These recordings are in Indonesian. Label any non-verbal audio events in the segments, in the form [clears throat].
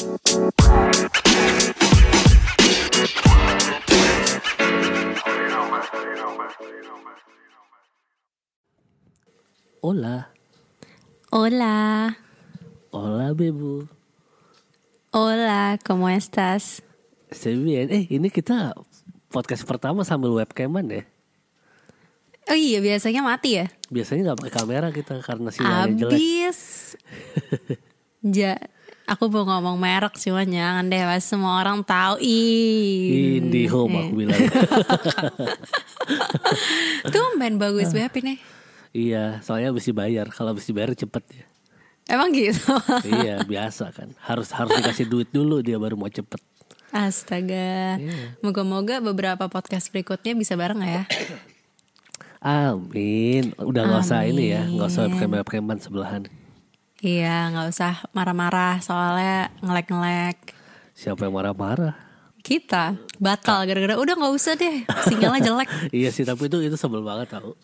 Hola, Hola, hola Bebu. hola, ¿cómo estás? Estoy bien. Eh, ini kita podcast pertama sambil webcaman ya. Oh iya, biasanya mati ya? Biasanya nggak pakai kamera kita karena sinyalnya jelek. Abis. ja, [laughs] aku mau ngomong merek cuman jangan deh, pas semua orang tahu. Ih. Indihome aku bilang. [laughs] Tuh main bagus banget ini. iya, soalnya habis dibayar. Kalau habis dibayar cepet ya. Emang gitu? iya, biasa kan. Harus harus dikasih duit dulu dia baru mau cepet. Astaga. Moga-moga beberapa podcast berikutnya bisa bareng ya. Amin. Udah nggak usah ini ya, nggak usah webcaman sebelahan. Iya, nggak usah marah-marah soalnya ngelek-ngelek. Siapa yang marah-marah? Kita batal gara-gara udah nggak usah deh, sinyalnya jelek. [laughs] iya sih, tapi itu itu sebel banget tau.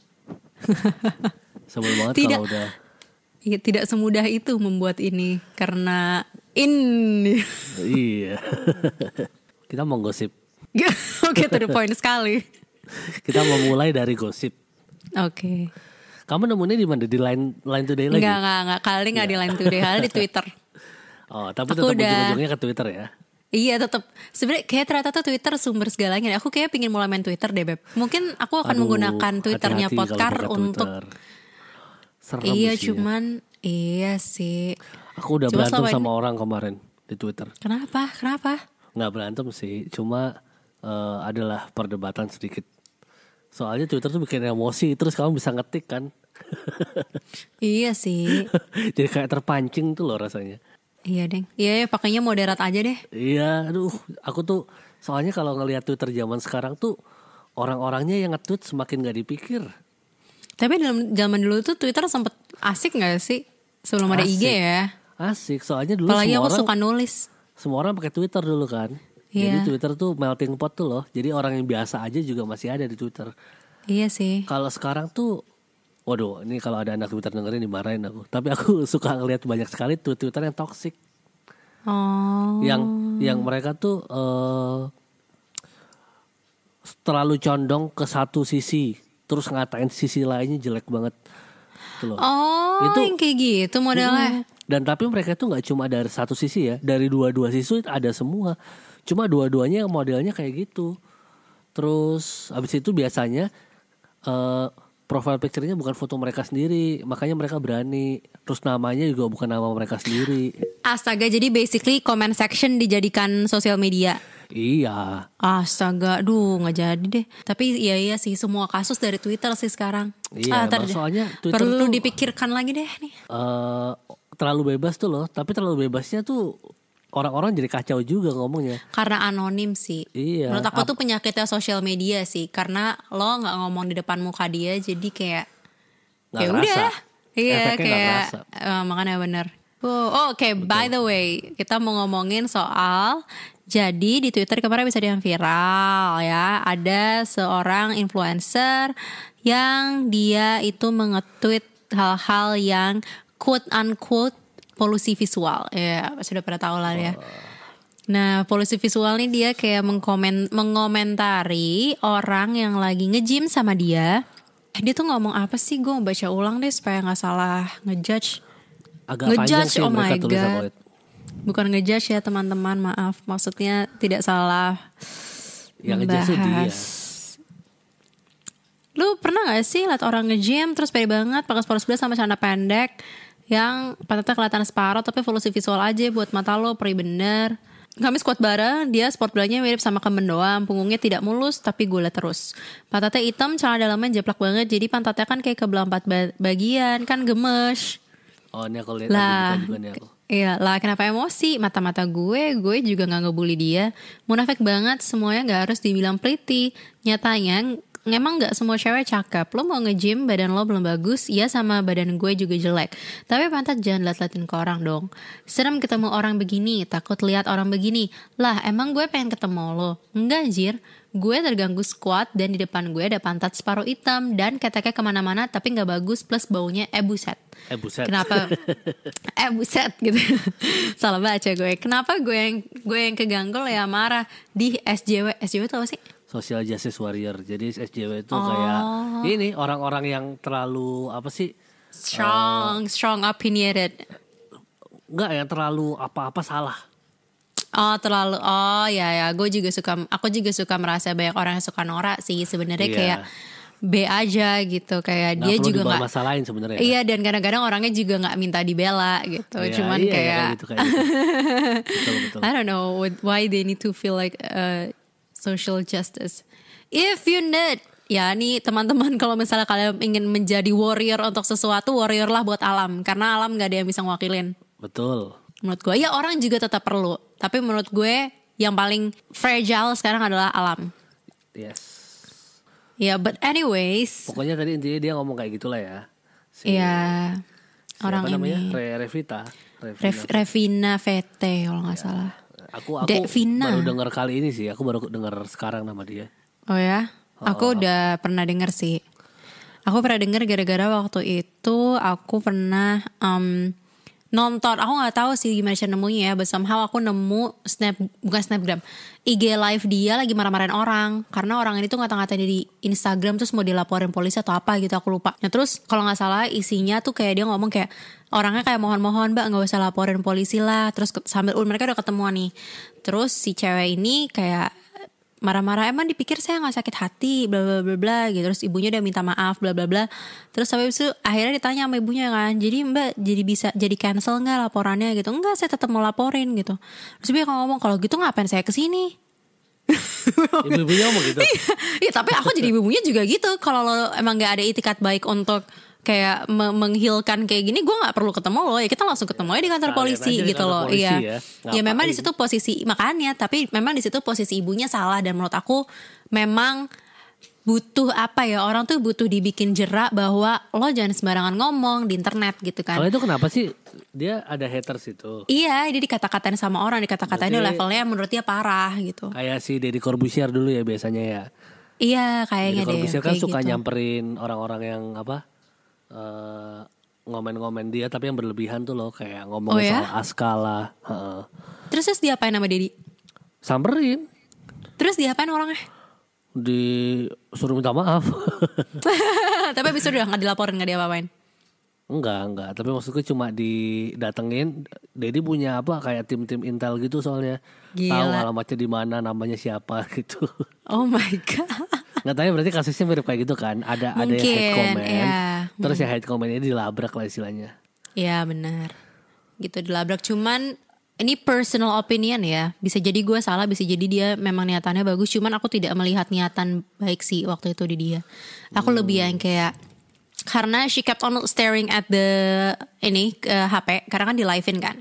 [laughs] sebel banget Tidak. kalau udah. Iya, tidak semudah itu membuat ini karena ini. [laughs] iya. kita mau gosip. Oke, to the point sekali. Kita mau mulai dari gosip. Oke. Kamu nemunya di mana? Di line line today lagi? Enggak, enggak, enggak. Kali enggak di line today, kali di [laughs] Twitter. Oh, tapi Aku tetap udah- ujung-ujungnya ke Twitter ya. Iya tetap sebenarnya kayak ternyata tuh Twitter sumber segalanya. Aku kayak pingin mulai main Twitter deh beb. Mungkin aku akan Aduh, menggunakan Twitternya Podcar untuk. Serem iya sih ya. cuman iya sih. Aku udah Cuma berantem sama orang kemarin di Twitter. Kenapa? Kenapa? Nggak berantem sih, cuma eh, adalah perdebatan sedikit. Soalnya Twitter tuh bikin emosi, terus kamu bisa ngetik kan. Iya sih. [laughs] Jadi kayak terpancing tuh loh rasanya. Iya deng. Iya ya, pakainya moderat aja deh. Iya, aduh, aku tuh soalnya kalau ngelihat Twitter zaman sekarang tuh orang-orangnya yang nge-tweet semakin gak dipikir. Tapi dalam zaman dulu tuh Twitter sempet asik gak sih? Sebelum ada IG Asik. ya. Asik, soalnya dulu Apalagi semua aku orang suka nulis. semua orang pakai Twitter dulu kan. Jadi Iya. Twitter tuh melting pot tuh loh. Jadi orang yang biasa aja juga masih ada di Twitter. Iya sih. Kalau sekarang tuh Waduh, ini kalau ada anak Twitter dengerin dimarahin aku. Tapi aku [laughs] suka ngeliat banyak sekali tweet Twitter yang toxic, Oh. yang yang mereka tuh eh terlalu condong ke satu sisi, terus ngatain sisi lainnya jelek banget. Gitu loh. Oh, Itu- yang kayak gitu modelnya. Dan tapi mereka tuh nggak cuma dari satu sisi ya, dari dua-dua sisi ada semua. Cuma dua-duanya modelnya kayak gitu. Terus abis itu biasanya eh profile picture-nya bukan foto mereka sendiri, makanya mereka berani. Terus namanya juga bukan nama mereka sendiri. Astaga, jadi basically comment section dijadikan sosial media. Iya, Astaga, duh nggak jadi deh. Tapi iya iya sih semua kasus dari Twitter sih sekarang. Iya, deh. soalnya Twitter perlu tuh- dipikirkan lagi deh nih. eh terlalu bebas tuh loh. Tapi terlalu bebasnya tuh orang-orang jadi kacau juga ngomongnya. Karena anonim sih. Iya, Menurut aku ap- tuh penyakitnya sosial media sih. Karena lo nggak ngomong di depan muka dia, jadi kayak ya udah. Iya kayak eh, makanya bener. Oh, oh, oke. By the way, kita mau ngomongin soal jadi di Twitter kemarin bisa yang viral ya. Ada seorang influencer yang dia itu mengetweet hal-hal yang quote unquote polusi visual. Ya, sudah pada tahu lah ya. Nah, polusi visual nih dia kayak mengkomen, mengomentari orang yang lagi nge-gym sama dia. Dia tuh ngomong apa sih? Gue baca ulang deh supaya nggak salah ngejudge. Agak Ngejudge, sih oh my God. Bukan ngejudge ya teman-teman, maaf. Maksudnya tidak salah dia. membahas. Lu pernah gak sih liat orang nge-gym terus pede banget pakai sepatu sebelah sama celana pendek yang pantatnya kelihatan separuh tapi polusi visual aja buat mata lo peri bener. Kami squat bareng, dia sport belanya mirip sama kemben doang, punggungnya tidak mulus tapi gula terus. Pantatnya hitam, celana dalamnya jeplak banget, jadi pantatnya kan kayak kebelah empat ba- bagian, kan gemes. Oh ini aku lihat Lah, lagi bukan juga nih aku. Iya lah kenapa emosi Mata-mata gue Gue juga gak ngebully dia Munafik banget Semuanya gak harus dibilang pretty Nyatanya Emang nggak semua cewek cakep Lo mau nge-gym badan lo belum bagus Ya sama badan gue juga jelek Tapi pantat jangan liat-liatin ke orang dong Serem ketemu orang begini Takut lihat orang begini Lah emang gue pengen ketemu lo Enggak jir Gue terganggu squat Dan di depan gue ada pantat separuh hitam Dan keteknya ke mana-mana Tapi nggak bagus Plus baunya eh buset Eh buset. Kenapa? [laughs] eh buset gitu. [laughs] Salah baca gue. Kenapa gue yang gue yang keganggu ya marah di SJW. SJW apa sih? Social Justice Warrior. Jadi SJW itu Oh. kayak ini orang-orang yang terlalu apa sih? Strong, strong opinionated. Enggak ya terlalu apa-apa salah. Oh terlalu oh ya ya gue juga suka aku juga suka merasa banyak orang yang suka norak sih sebenarnya Iya. kayak B aja gitu kayak Nggak dia juga nggak masalahin sebenarnya. iya dan kadang-kadang orangnya juga nggak minta dibela gitu Iya, cuman iya, kayak kayak gitu, kayak gitu. [laughs] betul betul. I don't know why they need to feel like uh, social justice. If you need, ya nih teman-teman [laughs] kalau misalnya kalian ingin menjadi warrior untuk sesuatu, warrior lah buat alam. Karena alam nggak ada yang bisa ngewakilin. Betul. Menurut gue, ya orang juga tetap perlu. Tapi menurut gue yang paling fragile sekarang adalah alam. Yes. Ya, but anyways, Pokoknya tadi intinya dia ngomong kayak gitulah ya. Si, ya siapa orang namanya? ini Re Revita. Revina. Rev- Revina VT kalau nggak salah. Aku aku Devina. baru dengar kali ini sih. Aku baru dengar sekarang nama dia. Oh ya, aku udah pernah denger sih. Aku pernah denger gara-gara waktu itu aku pernah em, nonton. Aku nggak tahu sih gimana cara nemunya ya. But somehow aku nemu snap bukan snapgram, IG live dia lagi marah-marahin orang karena orang ini tuh ngata-ngatain di Instagram terus mau dilaporin polisi atau apa gitu aku lupa. Nah terus kalau nggak salah isinya tuh kayak dia ngomong kayak orangnya kayak mohon-mohon mbak nggak usah laporin polisi lah. Terus sambil uh, mereka udah ketemuan nih. Terus si cewek ini kayak marah-marah emang dipikir saya nggak sakit hati? Bla bla bla bla gitu. Terus ibunya udah minta maaf bla bla bla. Terus sampai itu akhirnya ditanya sama ibunya kan jadi mbak jadi bisa jadi cancel nggak laporannya? Gitu. Enggak saya tetap mau laporin gitu. Terus dia ngomong kalau gitu ngapain saya ke sini? [laughs] Ibu-ibunya ngomong gitu. Iya. Tapi aku jadi ibunya juga gitu. Kalau lo emang nggak ada itikat baik untuk kayak me- menghilkan kayak gini gue nggak perlu ketemu lo ya kita langsung ketemu aja di kantor Sekalian polisi aja di gitu loh polisi iya ya. ya memang di situ posisi makanya tapi memang di situ posisi ibunya salah dan menurut aku memang butuh apa ya orang tuh butuh dibikin jerak bahwa lo jangan sembarangan ngomong di internet gitu kan Kalau itu kenapa sih dia ada haters itu? iya dia dikata-katain sama orang dikata-katain levelnya menurut dia parah gitu Kayak si Deddy Corbuzier dulu ya biasanya ya. iya Deddy kayaknya deh Corbuzier kan kayak suka gitu. nyamperin orang-orang yang apa? Eh, ngomen-ngomen dia tapi yang berlebihan tuh loh kayak ngomong Oh ya? soal Aska lah. Heeh. terus terus diapain sama Dedi Samperin terus diapain orangnya disuruh minta maaf. [laughs] Tapi abis itu udah gak dilaporin gak diapa-apain enggak, enggak. Tapi maksudku cuma didatengin. Dedi punya apa kayak tim-tim intel gitu soalnya. Gila. Tahu alamatnya di mana, namanya siapa [laughs] gitu. Oh my god Nggak tahu ya, berarti kasusnya mirip kayak gitu kan. Ada ada yang hate Mungkin, comment. iya. Terus yang hate comment ini dilabrak lah istilahnya. Iya benar Gitu dilabrak Cuman ini personal opinion ya Bisa jadi gue salah Bisa jadi dia memang niatannya bagus Cuman aku tidak melihat niatan baik sih Waktu itu di dia Aku lebih yang kayak karena she kept on staring at the ini ke HP karena kan di live-in kan.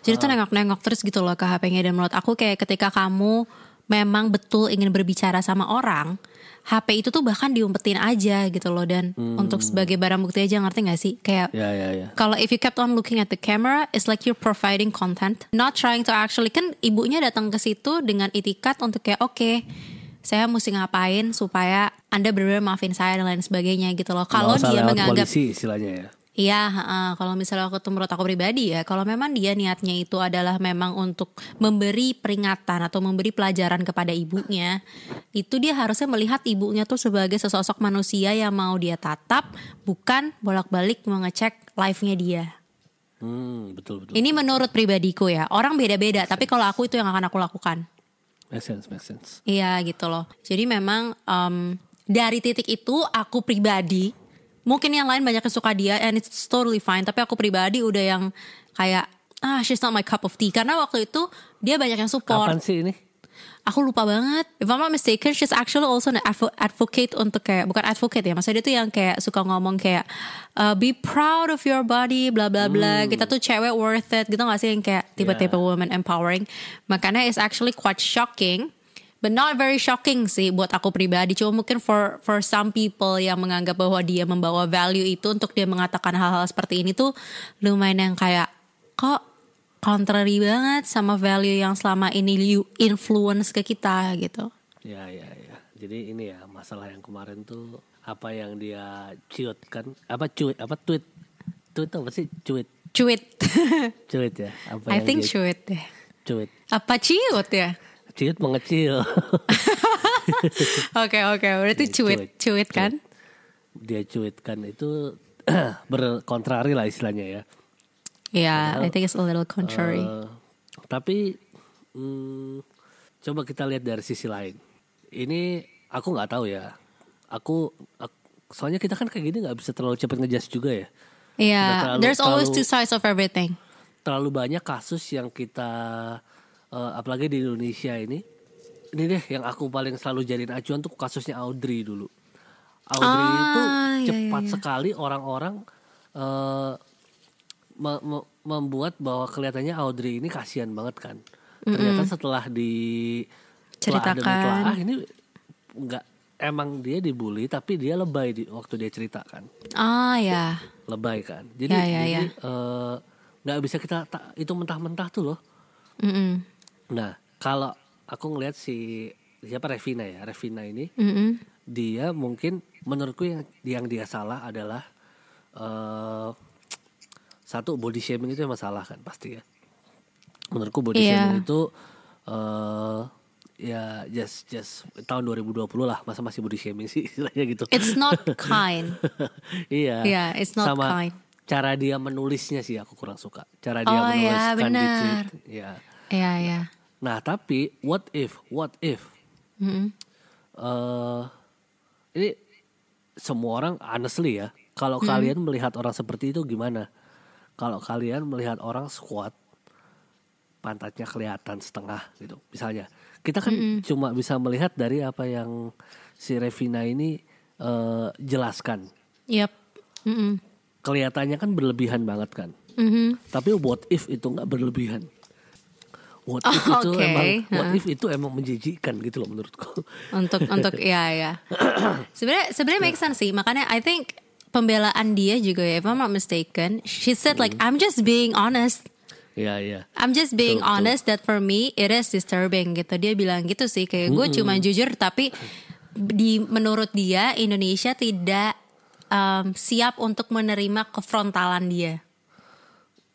Jadi tuh nengok-nengok terus gitu loh ke HP-nya dan menurut aku kayak ketika kamu memang betul ingin berbicara sama orang, HP itu tuh bahkan diumpetin aja gitu loh dan untuk sebagai barang bukti aja ngerti gak sih? Kayak Ya ya ya. kalau if you kept on looking at the camera, it's like you're providing content, not trying to actually kan ibunya datang ke situ dengan itikat untuk kayak oke, saya mesti ngapain supaya anda benar-benar maafin saya dan lain sebagainya gitu loh. Kalau dia menganggap polisi istilahnya ya. Iya, heeh. kalau misalnya aku menurut aku pribadi ya, kalau memang dia niatnya itu adalah memang untuk memberi peringatan atau memberi pelajaran kepada ibunya, itu dia harusnya melihat ibunya tuh sebagai sesosok manusia yang mau dia tatap, bukan bolak-balik mengecek live-nya dia. Hmm, betul betul. Ini menurut pribadiku ya, orang beda-beda, tapi kalau aku itu yang akan aku lakukan. Make sense, make sense. Iya gitu loh. Jadi memang em, dari titik itu aku pribadi, mungkin yang lain banyak yang suka dia and it's totally fine. Tapi aku pribadi udah yang kayak ah she's not my cup of tea karena waktu itu dia banyak yang support. Kapan sih ini? Aku lupa banget. If I'm not mistaken, she's actually also an advo- advocate untuk kayak bukan advocate ya, maksudnya dia tuh yang kayak suka ngomong kayak uh, be proud of your body, bla bla bla. Kita tuh cewek worth it gitu gak sih yang kayak tipe-tipe woman empowering. Makanya it's actually quite shocking but not very shocking sih buat aku pribadi. Cuma mungkin for for some people yang menganggap bahwa dia membawa value itu untuk dia mengatakan hal-hal seperti ini tuh lumayan yang kayak kok contrary banget sama value yang selama ini you influence ke kita gitu. Ya ya ya. Jadi ini ya masalah yang kemarin tuh apa yang dia ciut kan? Apa cuit? Apa tweet? Tweet apa sih? Cuit. Cuit. [laughs] Cuit ya. Apa I think dia cuit deh. cuit. Apa ciut ya? Ciut mengecil. [laughs] Oke oke, berarti Iya, cuit, cuit. cuit kan? dia cuitkan itu [clears throat] berkontrari lah istilahnya ya. Yeah, I think it's a little contrary. Eh, tapi hmm, coba kita lihat dari sisi lain. Ini aku nggak tahu ya. Aku, ak- soalnya kita kan kayak gini nggak bisa terlalu cepat ngejudge juga ya. yeah, terlalu- there's always terlalu- two sides of everything. Terlalu banyak kasus yang kita, eh, apalagi di Indonesia ini. Ini deh yang aku paling selalu jadiin acuan tuh kasusnya Audrey dulu. Audrey Ah, itu iya, cepat iya, iya. sekali orang-orang eh, me- me- membuat bahwa kelihatannya Audrey ini kasihan banget kan. Ternyata setelah di telah Ceritakan. ini nggak emang dia dibully tapi dia lebay di waktu dia ceritakan Ah ya, lebay kan. Jadi Ya, ya, jadi, eh, nggak bisa kita ta- itu mentah-mentah tuh loh. Mm-mm. Nah kalau aku ngelihat si siapa Revina ya Revina ini Mm-mm. dia mungkin menurutku yang yang dia salah adalah eh satu body shaming itu yang masalah kan pasti ya menurutku body Iya. shaming itu eh ya just just tahun 2020 lah masa masih body shaming sih [laughs] istilahnya gitu it's not kind. [laughs] iya Yeah, it's not sama kind. cara dia menulisnya sih aku kurang suka cara dia Oh, menuliskan di benar. tweet ya Iya ya. nah tapi what if what if Mm-mm. eh ini semua orang honestly ya. Kalau Hmm. kalian melihat orang seperti itu gimana? Kalau kalian melihat orang squat pantatnya kelihatan setengah gitu. Misalnya, kita kan Hmm. cuma bisa melihat dari apa yang si Revina ini eh, jelaskan. Yep. Mm-mm. Kelihatannya kan berlebihan banget kan. Mhm. Tapi what if itu nggak berlebihan? What if Oh, itu oke. emang what if itu emang menjijikkan gitu loh menurutku. untuk untuk [laughs] ya ya. Sebenarnya sebenarnya make sense sih. Makanya I think pembelaan dia juga ya, if I'm not mistaken, she said like I'm just being honest. Iya, iya. I'm just being betul. honest that for me it is disturbing gitu. Dia bilang gitu sih kayak gue cuma jujur tapi di menurut dia Indonesia tidak um, siap untuk menerima kefrontalan dia.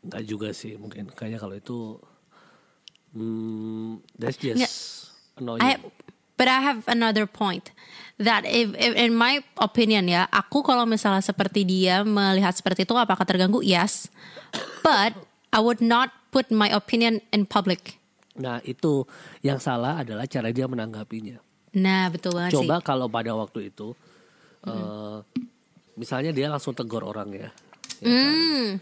Enggak juga sih mungkin kayaknya kalau itu hmm, that's just Nggak. annoying. I, but I have another point that if, if in my opinion ya, aku kalau misalnya seperti dia melihat seperti itu apakah terganggu? Yes, but I would not put my opinion in public. Nah itu yang salah adalah cara dia menanggapinya. Nah betul banget sih. Coba kalau pada waktu itu, eh, misalnya dia langsung tegur orang ya. Hmm.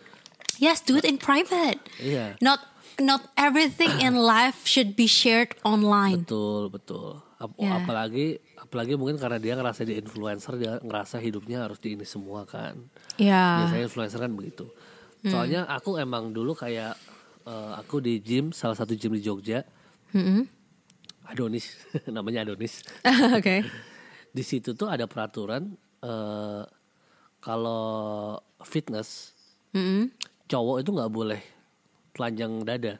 Yes, do it in private. Iya. Not not everything in life should be shared online. Betul betul. Ap- Ya. Apalagi apalagi mungkin karena dia ngerasa di influencer dia ngerasa hidupnya harus di ini semua kan. Ya. Biasanya influencer kan begitu. Hmm. Soalnya aku emang dulu kayak eh, aku di gym salah satu gym di Jogja. Mm-mm. Adonis [laughs] namanya Adonis. [laughs] Oke. [laughs] Di situ tuh ada peraturan eh, kalau fitness Mm-mm. cowok itu nggak boleh telanjang dada.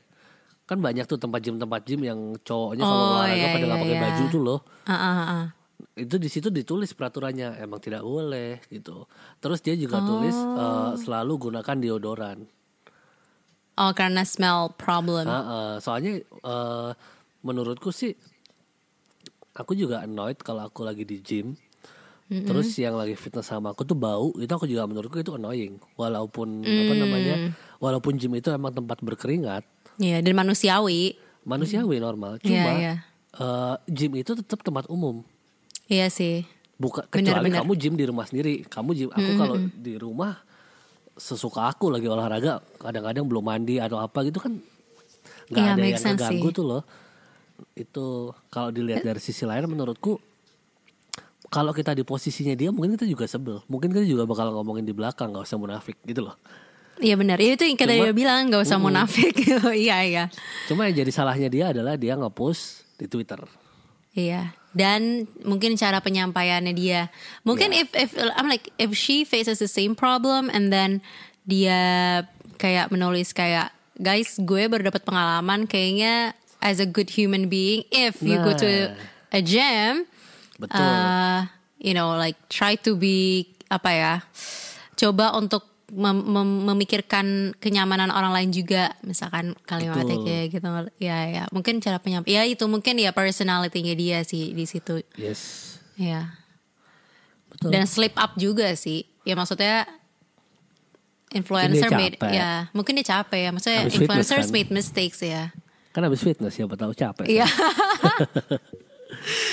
Kan banyak tuh tempat gym tempat gym yang cowoknya kalau Oh, olahraga iya, pada nggak iya, pakai iya. baju tuh loh. Ah, ah, ah. Itu di situ ditulis peraturannya emang tidak boleh gitu. Terus dia juga tulis eh, selalu gunakan deodoran. Oh karena smell problem. Ah, eh, soalnya eh, menurutku sih aku juga annoyed kalau aku lagi di gym. Terus yang lagi fitness sama aku tuh bau, itu aku juga menurutku itu annoying. Walaupun apa namanya, walaupun gym itu emang tempat berkeringat, Iya dan manusiawi. manusiawi normal. Iya, Cuma iya. eh, gym itu tetap tempat umum. Iya sih. Buka Bener, kecuali bener. kamu gym di rumah sendiri. Kamu gym, aku kalau di rumah sesuka aku lagi olahraga, kadang-kadang belum mandi atau apa gitu kan nggak Iya, ada yang sih. tuh loh. Itu kalau dilihat dari sisi lain menurutku kalau kita di posisinya dia mungkin kita juga sebel. Mungkin kita juga bakal ngomongin di belakang nggak usah munafik gitu loh. Iya benar. Itu yang kita Cuma- dia bilang nggak usah munafik. [laughs] iya iya. Cuma yang jadi salahnya dia adalah dia nge-post di Twitter. Iya. Dan mungkin cara penyampaiannya dia. Mungkin Yeah. if if I'm like if she faces the same problem and then dia kayak menulis kayak guys gue baru dapat pengalaman kayaknya as a good human being if you go to Nah. a gym Betul. uh, you know like try to be apa ya coba untuk mem- mem- memikirkan kenyamanan orang lain juga. Misalkan kalimatnya kayak gitu. Ya ya. Mungkin cara penyampaian ya itu mungkin ya personality-nya dia sih di situ. Yes. ya. Betul. dan slip up juga sih. Ya maksudnya influencer made ya. Mungkin dia capek ya. Maksudnya fitness influencers kan. made mistakes ya. Kan habis fitness siapa tahu capek. iya [laughs]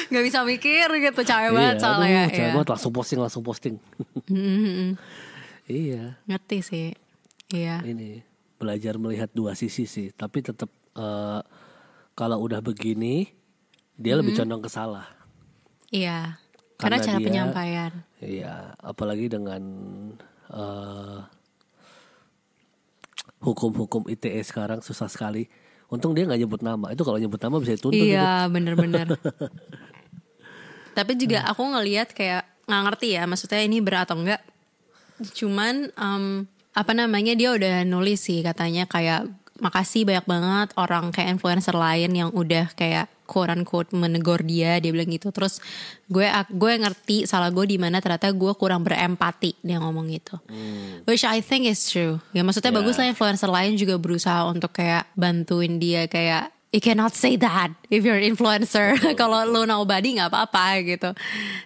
nggak bisa mikir gitu capek banget soalnya aduh, ya Iya. banget langsung posting langsung posting. iya, ngerti sih iya ini belajar melihat dua sisi sih, tapi tetap eh, kalau udah begini dia lebih Mm-hmm. condong ke salah. Iya, karena, Karena cara dia- penyampaian. Iya, apalagi dengan eh, hukum-hukum ITE sekarang susah sekali. Untung dia nggak nyebut nama. Itu kalau nyebut nama bisa dituntut. gitu. Iya, bener-bener. [laughs] Tapi juga aku ngelihat kayak nggak ngerti ya, maksudnya ini berat atau enggak. Cuman em, apa namanya dia udah nulis sih katanya kayak makasih banyak banget orang kayak influencer lain yang udah kayak quote unquote menegur dia dia bilang gitu. Terus gue gue ngerti salah gue di mana ternyata gue kurang berempati dia ngomong gitu. Which I think is true. Ya maksudnya Ya. bagus lah influencer lain juga berusaha untuk kayak bantuin dia kayak you cannot say that if you're an influencer. [laughs] Kalau lo nobody nggak apa-apa gitu.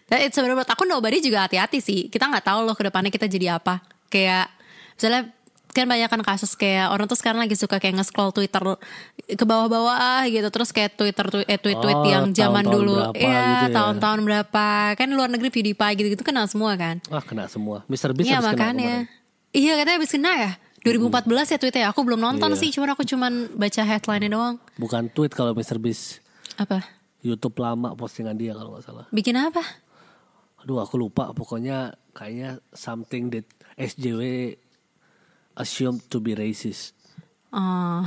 Dan sebenarnya menurut aku nobody juga hati-hati sih. Kita nggak tahu loh ke depannya kita jadi apa. Kayak misalnya kan banyak kan kasus kayak orang tuh sekarang lagi suka kayak nge-scroll Twitter ke bawah-bawah gitu terus kayak Twitter twi- eh, tweet-tweet Oh, yang zaman dulu berapa Iya gitu ya. tahun-tahun berapa kan luar negeri PewDiePie gitu-gitu kenal semua kan Wah kena semua. Mr. Beast Iya kena makanya kemarin. Iya katanya habis kena ya 2014 ya tweetnya Aku belum nonton Iya. sih Cuman aku cuman baca headline-nya doang Bukan tweet kalau Mr. Beast. Apa? YouTube lama postingan dia kalau nggak salah. Bikin apa? Aduh aku lupa. Pokoknya kayaknya something that SJW assumed to be racist. Oh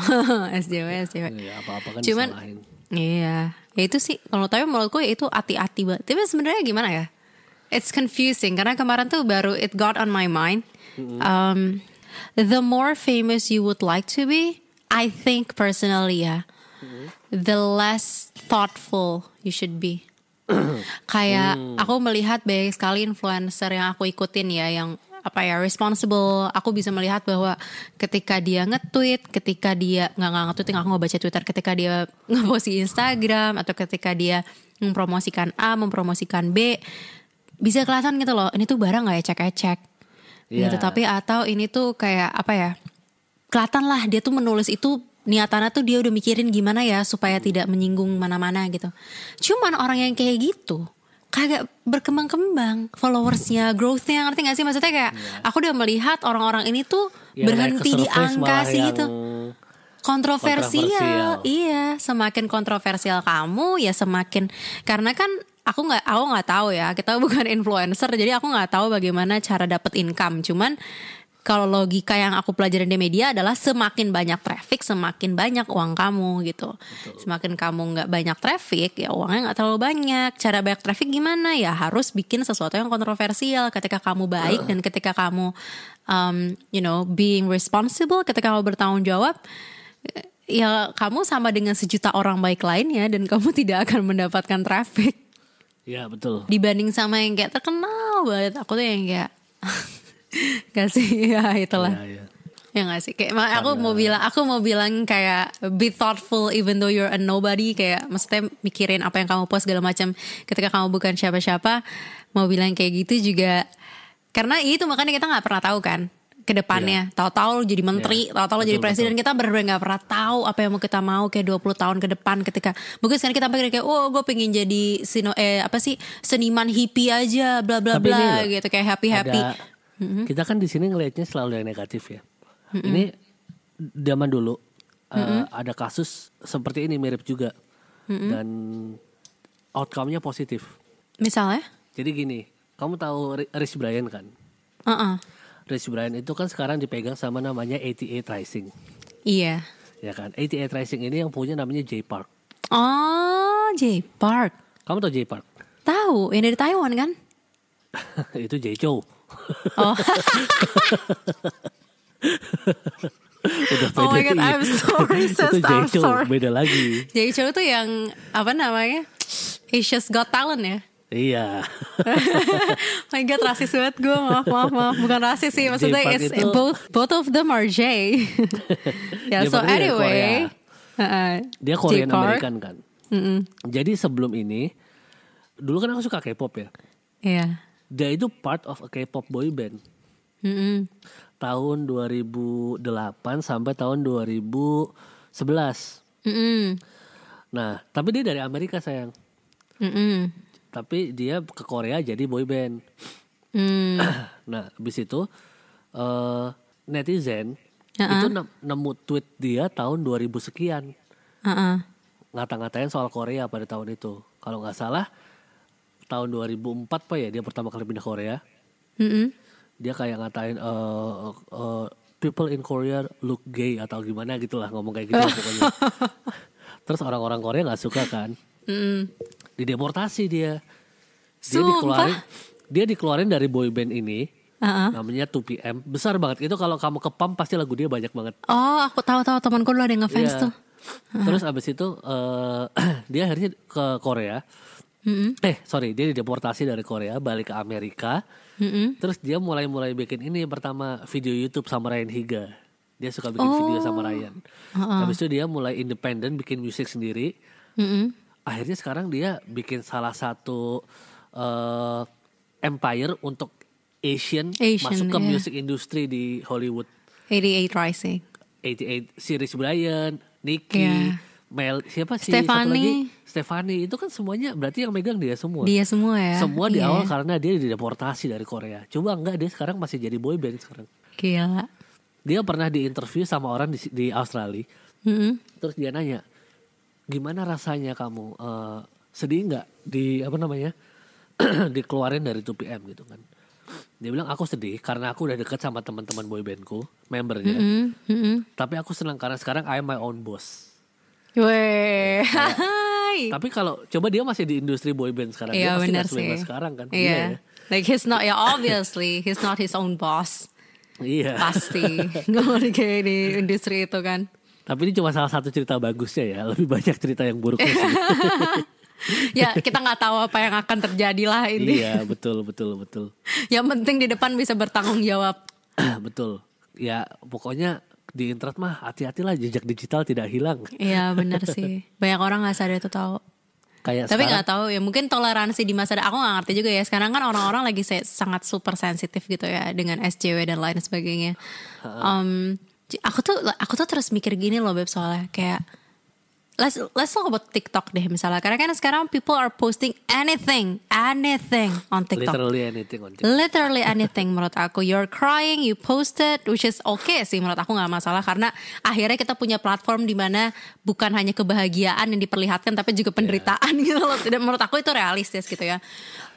SJW SJW Ya, apa-apa kan Cuman disalahin. Iya. Ya itu sih Kalau tapi menurutku itu hati-hati banget. Tapi sebenarnya gimana ya? It's confusing Karena kemarin tuh baru It got on my mind. Um, The more famous you would like to be I think personally ya The less thoughtful you should be. [coughs] Kayak aku melihat banyak sekali influencer yang aku ikutin ya Yang apa ya responsible. Aku bisa melihat bahwa ketika dia nge-tweet ketika dia nggak nggak nge-tweet aku nggak baca twitter. Ketika dia [laughs] ngepost di Instagram atau ketika dia mempromosikan A mempromosikan B bisa kelihatan gitu loh ini tuh barang nggak ecek-ecek Iya. gitu. Tapi atau ini tuh kayak apa ya kelihatan lah dia tuh menulis itu niatannya tuh dia udah mikirin gimana ya supaya tidak menyinggung mana-mana gitu. Cuman orang yang kayak gitu kagak berkembang-kembang followersnya growthnya ngerti gak sih maksudnya kayak aku udah melihat orang-orang ini tuh Yang berhenti naik ke di angka sih gitu kontroversial. kontroversial. Iya, semakin kontroversial kamu ya semakin karena kan aku nggak aku nggak tahu ya kita [laughs] bukan influencer jadi aku nggak tahu bagaimana cara dapat income. Cuman kalau logika yang aku pelajarin di media adalah semakin banyak traffic semakin banyak uang kamu gitu. Semakin kamu nggak banyak traffic ya uangnya nggak terlalu banyak. Cara banyak traffic gimana ya harus bikin sesuatu yang kontroversial ketika kamu baik dan ketika kamu um, you know being responsible ketika kamu bertanggung jawab ya kamu sama dengan sejuta orang baik lainnya dan kamu [laughs] tidak akan mendapatkan traffic Ya betul. dibanding sama yang kayak terkenal banget aku tuh yang kayak [laughs] gak sih? [laughs] Ya itulah. Ya, ya. ya gak sih? Kayak ma- aku mau bilang aku mau bilang kayak be thoughtful even though you're a nobody. Kayak maksudnya mikirin apa yang kamu post segala macam. Ketika kamu bukan siapa-siapa mau bilang kayak gitu juga karena itu makanya kita nggak pernah tahu kan ke depannya. Tahu-tahu lu jadi menteri Iya. tahu-tahu jadi Betul, presiden. Kita benar-benar nggak pernah tahu apa yang mau kita mau kayak 20 tahun ke depan ketika mungkin sekarang kita pikir kayak oh gue pengen jadi sino eh apa sih seniman hippie aja bla bla Tapi bla gitu. Kayak happy happy Ada, Kita kan di sini ngelihatnya selalu yang negatif ya. Ini zaman dulu uh, ada kasus seperti ini mirip juga dan outcome-nya positif. misalnya Jadi gini, kamu tahu Ri- Rich Brian kan? Heeh. Rich Brian itu kan sekarang dipegang sama namanya 88 Rising, Iya. ya kan? 88 Rising ini yang punya namanya J Park. Oh, J Park. Kamu tau J Park? Tahu, yang dari Taiwan kan? [laughs] itu J Chow. Oh. [laughs] Udah Oh my God. I'm so racist, [laughs] itu I'm sorry. beda lagi. Jadi Chow tuh yang apa namanya? Asia's Got Talent ya? Iya. [laughs] Oh my god rasis banget gue maaf maaf maaf bukan rasis sih maksudnya it's, itu- both both of them are J ya so J-Park itu dari anyway Korea. uh, Dia Korean. American kan. Jadi sebelum ini, dulu kan aku suka K-pop ya. Iya Dia itu part of a K-pop boy band. Mm-mm. Tahun 2008 sampai tahun 2011. Mm-mm. Nah, tapi dia dari Amerika sayang. Mm-mm. Tapi dia ke Korea jadi boy band. Mm. [clears throat] Nah, habis itu eh netizen Uh-uh. itu nem- nemu tweet dia tahun 2000 sekian Uh-uh. ngata-ngatain soal Korea pada tahun itu. Kalau nggak salah tahun 2004 pak ya dia pertama kali pindah Korea. Mm-mm. Dia kayak ngatain eh, eh, people in Korea look gay atau gimana gitulah ngomong kayak gitu pokoknya. [laughs] Terus orang-orang Korea nggak suka kan? Mm-mm. Dideportasi dia. Dia Sumpah? dikeluarin dia dikeluarin dari boy band ini Uh-uh. namanya 2PM besar banget itu kalau kamu ke pump pasti lagu dia banyak banget Oh aku tahu-tahu temanku dulu ada yang ngefans Iya. tuh terus abis itu eh, [clears throat] dia akhirnya ke Korea Mm-mm. eh sorry dia dideportasi dari Korea balik ke Amerika Mm-mm. terus dia mulai mulai bikin ini pertama video YouTube sama Ryan Higa dia suka bikin video sama Ryan habis itu dia mulai independen bikin musik sendiri Mm-mm. akhirnya sekarang dia bikin salah satu eh, empire untuk Asian, Asian, masuk ke iya. music industry di Hollywood 88 Rising 88 series Brian, Nicky, Iya. Mel, siapa sih? Lagi, Stephanie. Itu kan semuanya berarti yang megang dia semua. Dia semua ya Semua di Iya. awal karena dia dideportasi dari Korea. Coba enggak dia sekarang masih jadi boy band sekarang. Gila Dia pernah diinterview sama orang di, di Australia. Mm-mm. Terus dia nanya, gimana rasanya kamu eh, sedih nggak di apa namanya [clears throat] dikeluarin dari 2PM gitu kan? Dia bilang aku sedih karena aku udah deket sama teman-teman boy bandku, membernya. Mm-mm. Mm-mm. Tapi aku senang karena sekarang I am my own boss. Weh [laughs] Hai. Tapi kalau coba dia masih di industri boy band sekarang, Iya dia pasti benar nggak sebebas sih. sekarang kan? Iya. ya. Like he's not ya obviously he's not his own boss. Iya. Pasti. [laughs] Kayak di industri itu kan. Tapi ini cuma salah satu cerita bagusnya ya. Lebih banyak cerita yang buruknya sih. [laughs] Ya kita nggak tahu apa yang akan terjadi lah ini. iya, betul, betul, betul. Yang penting di depan bisa bertanggung jawab. [clears throat] betul. Ya, pokoknya di internet mah hati-hatilah jejak digital tidak hilang. Iya benar sih. [laughs] Banyak orang nggak sadar itu tahu. Kayak Tapi nggak tahu ya mungkin toleransi di masa aku nggak ngerti juga ya. Sekarang kan orang-orang lagi se- sangat super sensitif gitu ya dengan SJW dan lain sebagainya. Um, aku tuh aku tuh terus mikir gini loh beb soalnya kayak let's let's talk about TikTok deh misalnya. Karena kan sekarang people are posting anything anything on TikTok. literally anything on TikTok. Literally anything menurut aku. You're crying, you post it Which is okay sih menurut aku gak masalah. Karena akhirnya kita punya platform di mana Bukan hanya kebahagiaan yang diperlihatkan Tapi juga penderitaan gitu loh. Dan menurut aku itu realistis gitu ya.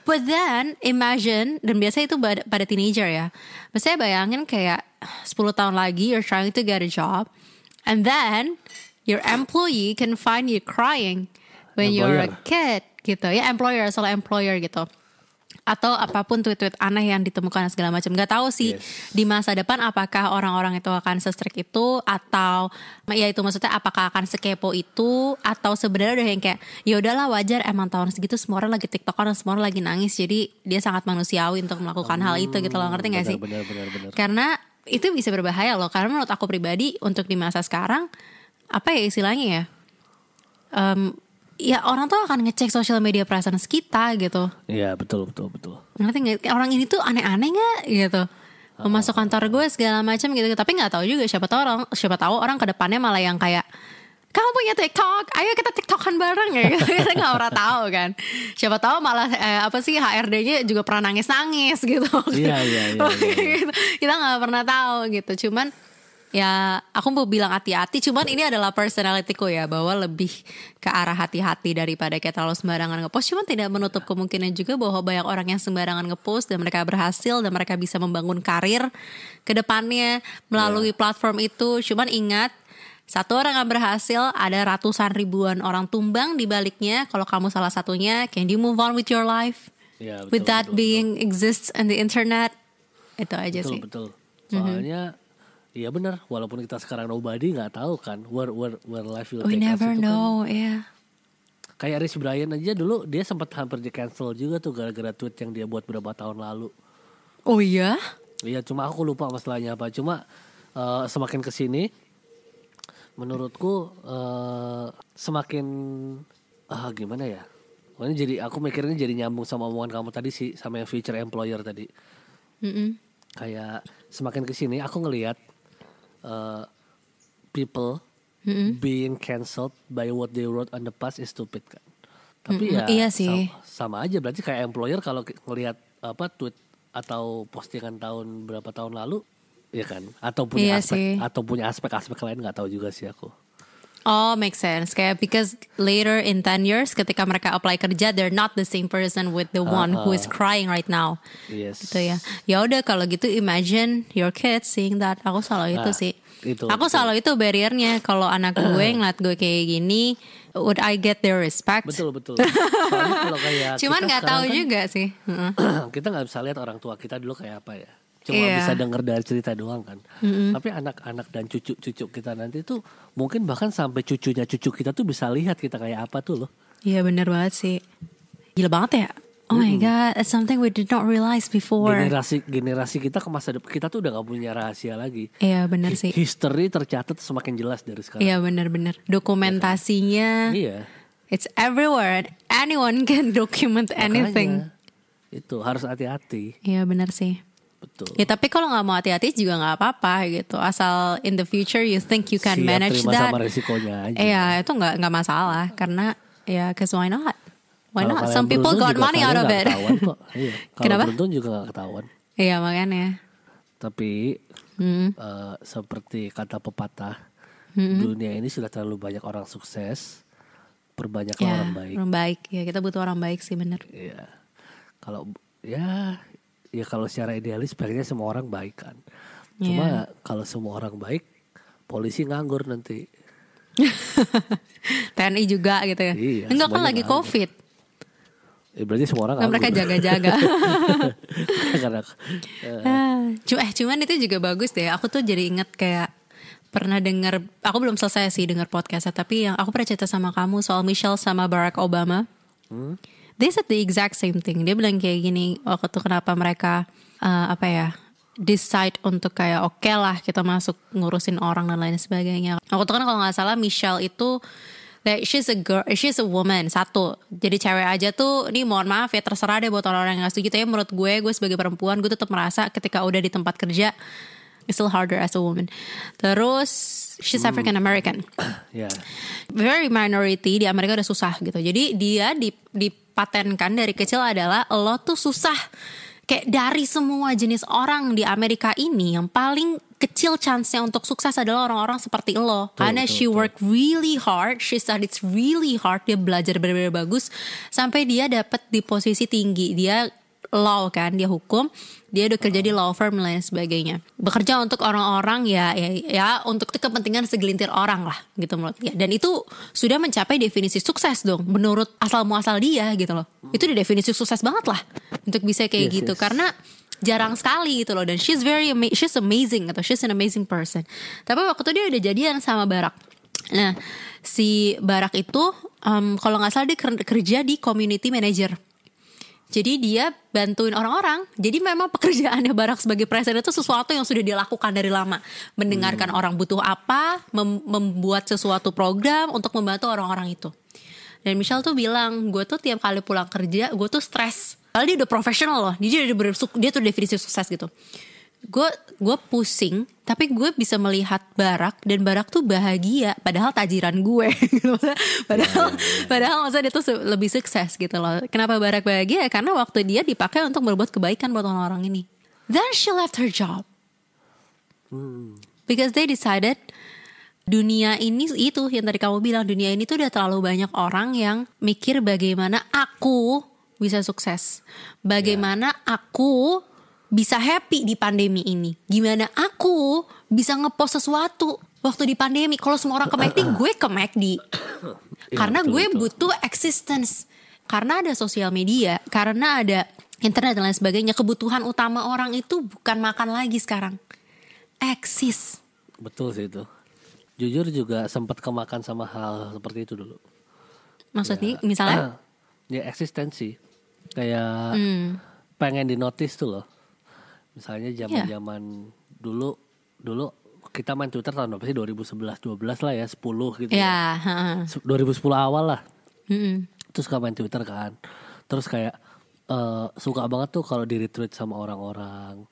But then imagine Dan biasanya itu pada, pada teenager ya. Maksudnya bayangin kayak 10 tahun lagi You're trying to get a job And then Your employee can find you crying When you're a Employer. kid gitu. Ya employer soal employer gitu. Atau apa pun tweet-tweet aneh yang ditemukan segala macam. Nggak tahu sih Yes. di masa depan apakah orang-orang itu akan se-strict itu atau ya itu maksudnya apakah akan sekepo itu atau sebenarnya udah yang kayak ya udahlah wajar. Emang tahun segitu semua orang lagi tiktokan semua orang lagi nangis. Jadi dia sangat manusiawi untuk melakukan hal itu gitu loh. Ngerti nggak sih? benar, benar, benar. karena itu bisa berbahaya loh. Karena menurut aku pribadi untuk di masa sekarang apa ya istilahnya ya Em, ya orang tuh akan ngecek sosial media presence kita gitu Iya, betul, betul, betul. ngerti nggak orang ini tuh aneh-aneh nggak gitu masuk kantor gue segala macam gitu tapi nggak tahu juga siapa tahu orang siapa tahu orang ke depannya malah yang kayak kamu punya TikTok, ayo kita TikTokan bareng ya. [laughs] kita nggak pernah tahu kan. Siapa tahu malah eh, apa sih HRD-nya juga pernah nangis-nangis gitu. Iya, iya, iya, iya, [laughs] Gitu. kita nggak pernah tahu gitu. Cuman ya aku mau bilang hati-hati. Cuman ini adalah personalitiku ya bahwa lebih ke arah hati-hati daripada kayak terlalu sembarangan ngepost. Cuman tidak menutup kemungkinan juga bahwa banyak orang yang sembarangan ngepost dan mereka berhasil dan mereka bisa membangun karir ke depannya melalui platform itu. Cuman ingat Satu orang yang berhasil, ada ratusan ribuan orang tumbang di baliknya. Kalau kamu salah satunya, can you move on with your life? Ya, betul, with that betul, being exists in the internet? Itu aja betul sih. betul. Soalnya Iya benar, walaupun kita sekarang nobody nggak tahu kan where where where life will We take us never itu kan. know, yeah. Kayak Rich Brian aja dulu dia sempat hampir di cancel juga tuh gara-gara tweet yang dia buat beberapa tahun lalu. Oh iya? Iya cuma aku lupa masalahnya apa. Cuma eh, semakin ke sini menurutku eh, semakin ah gimana ya? Pokoknya jadi aku mikirnya jadi nyambung sama omongan kamu tadi sih sama yang future employer tadi. Mm-mm. Kayak semakin ke sini aku ngelihat eh, people Mm-mm. being cancelled by what they wrote on the past is stupid kan. Tapi Mm-mm, ya iya sih. Sama, sama aja berarti kayak employer kalau ngelihat apa tweet atau postingan tahun berapa tahun lalu ya kan atau punya Iya aspek sih. atau punya aspek-aspek lain nggak tahu juga sih aku. Oh, make sense. Kayak because later in 10 years ketika mereka apply kerja, they're not the same person with the one who is crying right now. Yes. Gitu ya. Ya udah kalau gitu imagine your kids seeing that. Aku selalu itu Nah, sih. itu, Aku selalu itu barriernya kalau anak [clears throat] gue ngeliat gue kayak gini, would I get their respect? Betul betul. Kalau kayak [laughs] Cuman nggak tahu kan, juga sih. [clears throat] Kita nggak bisa lihat orang tua kita dulu kayak apa ya. Cuma Iya. bisa denger dari cerita doang kan. Tapi anak-anak dan cucu-cucu kita nanti tuh mungkin bahkan sampai cucunya cucu kita tuh bisa lihat kita kayak apa tuh loh. Iya bener banget sih. Gila banget ya. Oh my god, it's something we did not realize before. Generasi generasi kita ke masa depan kita tuh udah gak punya rahasia lagi. Iya bener sih. History tercatat semakin jelas dari sekarang. Iya bener-bener. Dokumentasinya, Iya. it's everywhere. Anyone can [laughs] document anything. Makanya, itu harus hati-hati. Iya bener sih. Betul. Ya tapi kalau nggak mau hati-hati juga nggak apa-apa gitu. Asal in the future you think you can Siap manage terima that. sama resikonya aja. Iya itu nggak nggak masalah karena ya cause why not? Why Kalau not? Some people got money out of nggak it. kok. [laughs] Iya. Kalau Kenapa? beruntung juga gak ketahuan. Iya makanya. Tapi Hmm. eh, seperti kata pepatah, dunia ini sudah terlalu banyak orang sukses, perbanyaklah Ya, orang baik. orang baik. Ya kita butuh orang baik sih bener. Iya. Kalau ya ya kalau secara idealis pengennya semua orang baik kan. Cuma Iya. kalau semua orang baik, polisi nganggur nanti. [laughs] TNI juga gitu ya. Iya, Enggak kan lagi nganggur. covid. Eh, berarti semua orang Kan mereka jaga-jaga. [laughs] Karena eh, Ah, Cuma eh cuman itu juga bagus deh. Aku tuh jadi inget kayak pernah dengar aku belum selesai sih dengar podcastnya tapi yang aku pernah cerita sama kamu soal Michelle sama Barack Obama. They said the exact same thing. Dia bilang kayak gini waktu itu kenapa mereka eh, apa ya decide untuk kayak oke lah kita masuk ngurusin orang dan lain sebagainya. Aku tuh kan kalau nggak salah Michelle itu that she's a girl, she's a woman satu. Jadi cewek aja tuh, ini mohon maaf ya terserah deh buat orang-orang yang gak setuju. Tapi menurut gue, gue sebagai perempuan, gue tetap merasa ketika udah di tempat kerja, it's still harder as a woman. Terus she's African American [coughs] ya. very minority di Amerika udah susah gitu. Jadi dia di, dipatenkan dari kecil adalah lo tuh susah. Kayak dari semua jenis orang di Amerika ini yang paling kecil chance-nya untuk sukses adalah orang-orang seperti lo. Karena betul, she work really hard, she studied really hard, dia belajar benar-benar bagus sampai dia dapat di posisi tinggi. Dia law kan, dia hukum, dia udah kerja di law firm dan lain sebagainya. Bekerja untuk orang-orang ya, ya, ya untuk kepentingan segelintir orang lah gitu menurut dia. Dan itu sudah mencapai definisi sukses dong, menurut asal muasal dia gitu loh. Itu udah definisi sukses banget lah untuk bisa kayak Yes, gitu yes. karena jarang sekali gitu loh dan she's very ama- she's amazing gitu she's an amazing person tapi waktu itu dia udah jadian sama Barak nah si Barak itu em, kalau nggak salah dia ker- kerja di community manager jadi dia bantuin orang-orang. Jadi memang pekerjaannya Barak sebagai presiden itu sesuatu yang sudah dilakukan dari lama. Mendengarkan orang butuh apa, mem- membuat sesuatu program untuk membantu orang-orang itu. Dan Michelle tuh bilang, gue tuh tiap kali pulang kerja, gue tuh stres. Kalau dia udah profesional loh, dia udah bersuk- dia tuh definisi sukses gitu. Gue gue pusing, tapi gue bisa melihat Barak dan Barak tuh bahagia, padahal tajiran gue. [laughs] gitu. padahal padahal maksudnya dia tuh lebih sukses gitu loh. Kenapa Barak bahagia? Karena waktu dia dipakai untuk berbuat kebaikan buat orang-orang ini. Then she left her job because they decided dunia ini itu yang tadi kamu bilang dunia ini tuh udah terlalu banyak orang yang mikir bagaimana aku bisa sukses, bagaimana aku bisa happy di pandemi ini, gimana aku bisa ngepost sesuatu. waktu di pandemi. Kalau semua orang ke McD, [coughs] gue ke McD. Iya, karena betul, gue betul. butuh existence. Karena ada sosial media, karena ada internet dan lain sebagainya. Kebutuhan utama orang itu bukan makan lagi sekarang. Eksis. Betul sih itu. Jujur juga sempat kemakan sama hal seperti itu dulu. Maksudnya misalnya [clears throat] ya eksistensi. Kayak Hmm. pengen di notice tuh loh. Misalnya Iya. zaman-zaman dulu dulu kita main Twitter tahun berapa sih 2011 12 lah ya 10 gitu. ya, heeh. 2010 awal lah. Mm-mm. Terus suka main Twitter kan. Terus kayak eh, suka banget tuh kalau di retweet sama orang-orang.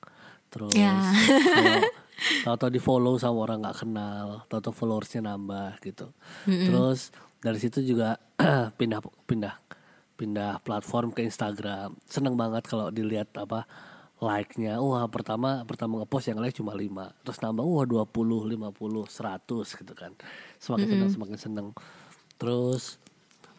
Terus kalau [laughs] tahu-tahu di follow sama orang nggak kenal, tahu-tahu followersnya nambah gitu. Terus dari situ juga [clears throat] pindah pindah pindah platform ke Instagram. Seneng banget kalau dilihat apa like-nya. Wah, pertama pertama ngepost yang like cuma 5. Terus nambah wah 20, 50, 100 gitu kan. Semakin seneng semakin seneng. Terus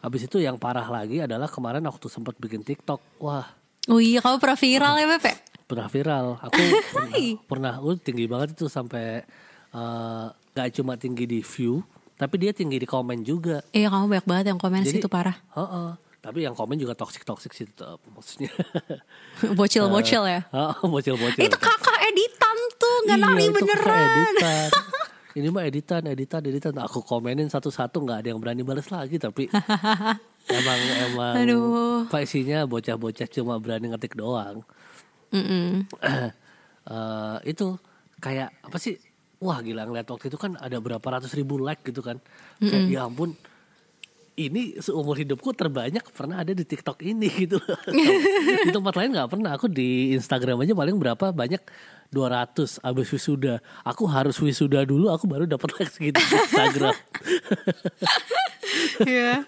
habis itu yang parah lagi adalah kemarin waktu sempat bikin TikTok. Wah, Oh iya, kamu pernah viral ya, Pepe? pernah viral. Aku [laughs] pernah, pernah uh, tinggi banget itu sampai eh, nggak cuma tinggi di view, tapi dia tinggi di komen juga. Iya, kamu banyak banget yang komen Jadi- situ parah. Heeh. Tapi yang komen juga toxic toxic sih tetap maksudnya. [laughs] Bocil-bocil ya. Heeh, bocil-bocil. Itu kakak editan tuh, nggak Iya, nari beneran. editan. [laughs] Ini mah editan, editan, editan. Aku komenin satu-satu nggak ada yang berani balas lagi tapi [laughs] emang emang Aduh. isinya bocah-bocah cuma berani ngetik doang. Mm-mm. [clears throat] Eh, itu kayak apa sih? Wah gila ngeliat waktu itu kan ada berapa ratus ribu like gitu kan. Kayak ya ampun ini seumur hidupku terbanyak pernah ada di TikTok ini [laughs] gitu. di tempat lain nggak pernah. Aku di Instagram aja paling berapa banyak 200 abis wisuda. Aku harus wisuda dulu aku baru dapat like segitu di Instagram. [laughs] Iya.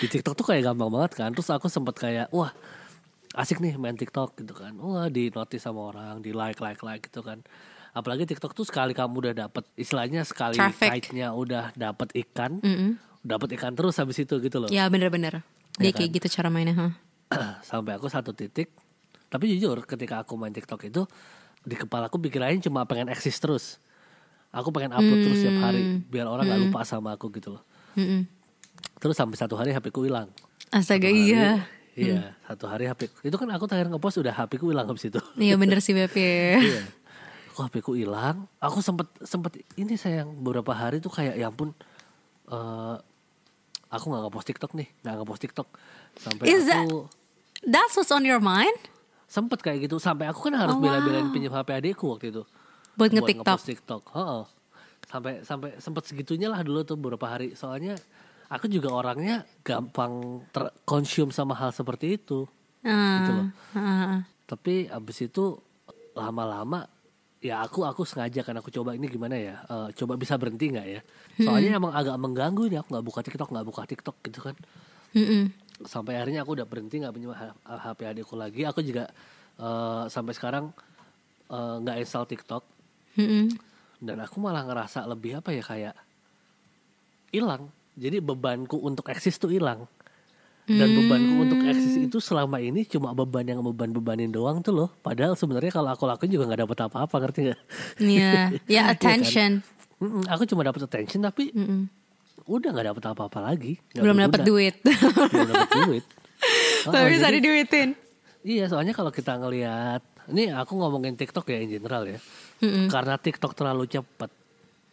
di TikTok tuh kayak gampang banget kan. Terus aku sempat kayak wah asik nih main TikTok gitu kan. Wah di notice sama orang, di like like like gitu kan. Apalagi TikTok tuh sekali kamu udah dapet istilahnya sekali Traffic. kite-nya udah dapet ikan, Mm-mm. Dapet ikan terus habis itu gitu loh. Ya bener-bener. Dia Ya kan? kayak gitu cara mainnya. huh? [clears throat] Sampai aku satu titik. Tapi jujur ketika aku main TikTok itu di kepala aku pikirannya cuma pengen eksis terus. Aku pengen upload terus tiap hari biar orang nggak lupa sama aku gitu loh. Mm-mm. Terus sampai satu hari HP ku hilang. Astaga hari- iya. Iya, satu hari HP. Itu kan aku terakhir ngepost udah HP ku hilang habis itu. Iya [laughs] bener sih Beb ya. iya. Kok HP ku hilang? Aku sempet sempet ini sayang beberapa hari tuh kayak ya ampun eh aku nggak ngepost TikTok nih, nggak ngepost TikTok. Sampai Is that- aku That's what's on your mind? sempet kayak gitu sampai aku kan harus Oh, bela-belain wow. pinjam HP adikku waktu itu. Buat nge-TikTok. ngepost TikTok. Heeh. Sampai sampai sempet segitunya lah dulu tuh beberapa hari. Soalnya aku juga orangnya gampang terkonsum sama hal seperti itu. Gitu loh. Ah, ah. Tapi abis itu lama-lama ya aku aku sengaja kan aku coba ini gimana ya? Eh, coba bisa berhenti nggak ya? Soalnya emang agak mengganggu nih aku nggak buka TikTok nggak buka TikTok gitu kan. Mm-mm. sampai akhirnya aku udah berhenti nggak punya HP adikku lagi. Aku juga eh, sampai sekarang eh, nggak install TikTok. Mm-mm. dan aku malah ngerasa lebih apa ya kayak hilang. Jadi bebanku untuk eksis tuh hilang dan bebanku untuk eksis itu selama ini cuma beban yang beban bebanin doang tuh loh padahal sebenarnya kalau aku lakuin juga nggak dapet apa-apa ngerti nggak Iya, [laughs] ya attention. Mm-mm, aku cuma dapet attention tapi Mm-mm. udah nggak dapet apa-apa lagi Belum dapat duit. [laughs] belum dapet duit [laughs] Oh, Belum bisa diduitin. Iya, soalnya kalau kita ngelihat, ini aku ngomongin TikTok ya in general ya. Mm-mm. Karena TikTok terlalu cepat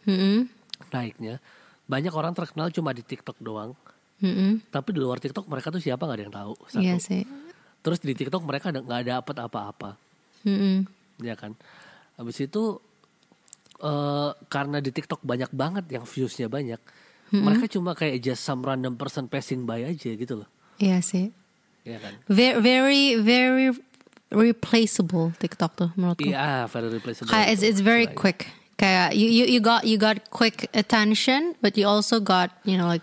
Mm-mm. naiknya, banyak orang terkenal cuma di TikTok doang. Mm-mm. Tapi di luar TikTok mereka tuh siapa nggak ada yang tahu. Satu. Iya sih. Terus di TikTok mereka nggak dapet apa-apa, Mm-mm. ya kan? Habis itu eh karena di TikTok banyak banget yang viewsnya banyak, mereka cuma kayak just some random person passing by aja gitu loh, Iya sih. ya kan? Very very very replaceable TikTok tuh menurutku. Iya, very replaceable. Kayak it's, it's very quick. Kayak you, you you got you got quick attention, but you also got you know like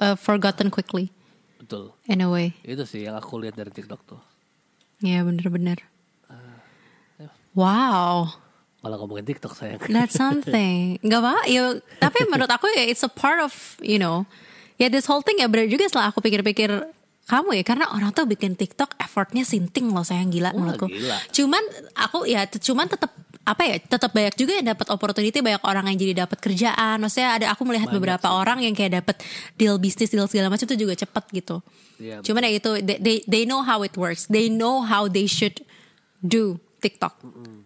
uh, forgotten quickly Betul. in a way. Itu sih yang aku lihat dari TikTok tuh. Iya bener-bener. Wow, Malah ngomongin TikTok sayang. that's [laughs] something. Gak apa, ya. Tapi menurut aku ya it's a part of you know, ya this whole thing ya benar juga setelah aku pikir-pikir kamu ya karena orang tuh bikin TikTok effortnya sinting loh sayang gila Wah, menurutku. gila. Cuman aku ya cuman tetap apa ya tetap banyak juga yang dapat opportunity banyak orang yang jadi dapat kerjaan. Maksudnya ada aku melihat beberapa orang yang kayak dapat deal bisnis deal segala macam itu juga cepet gitu. Iya, cuman ya itu they, they they know how it works. They know how they should do TikTok.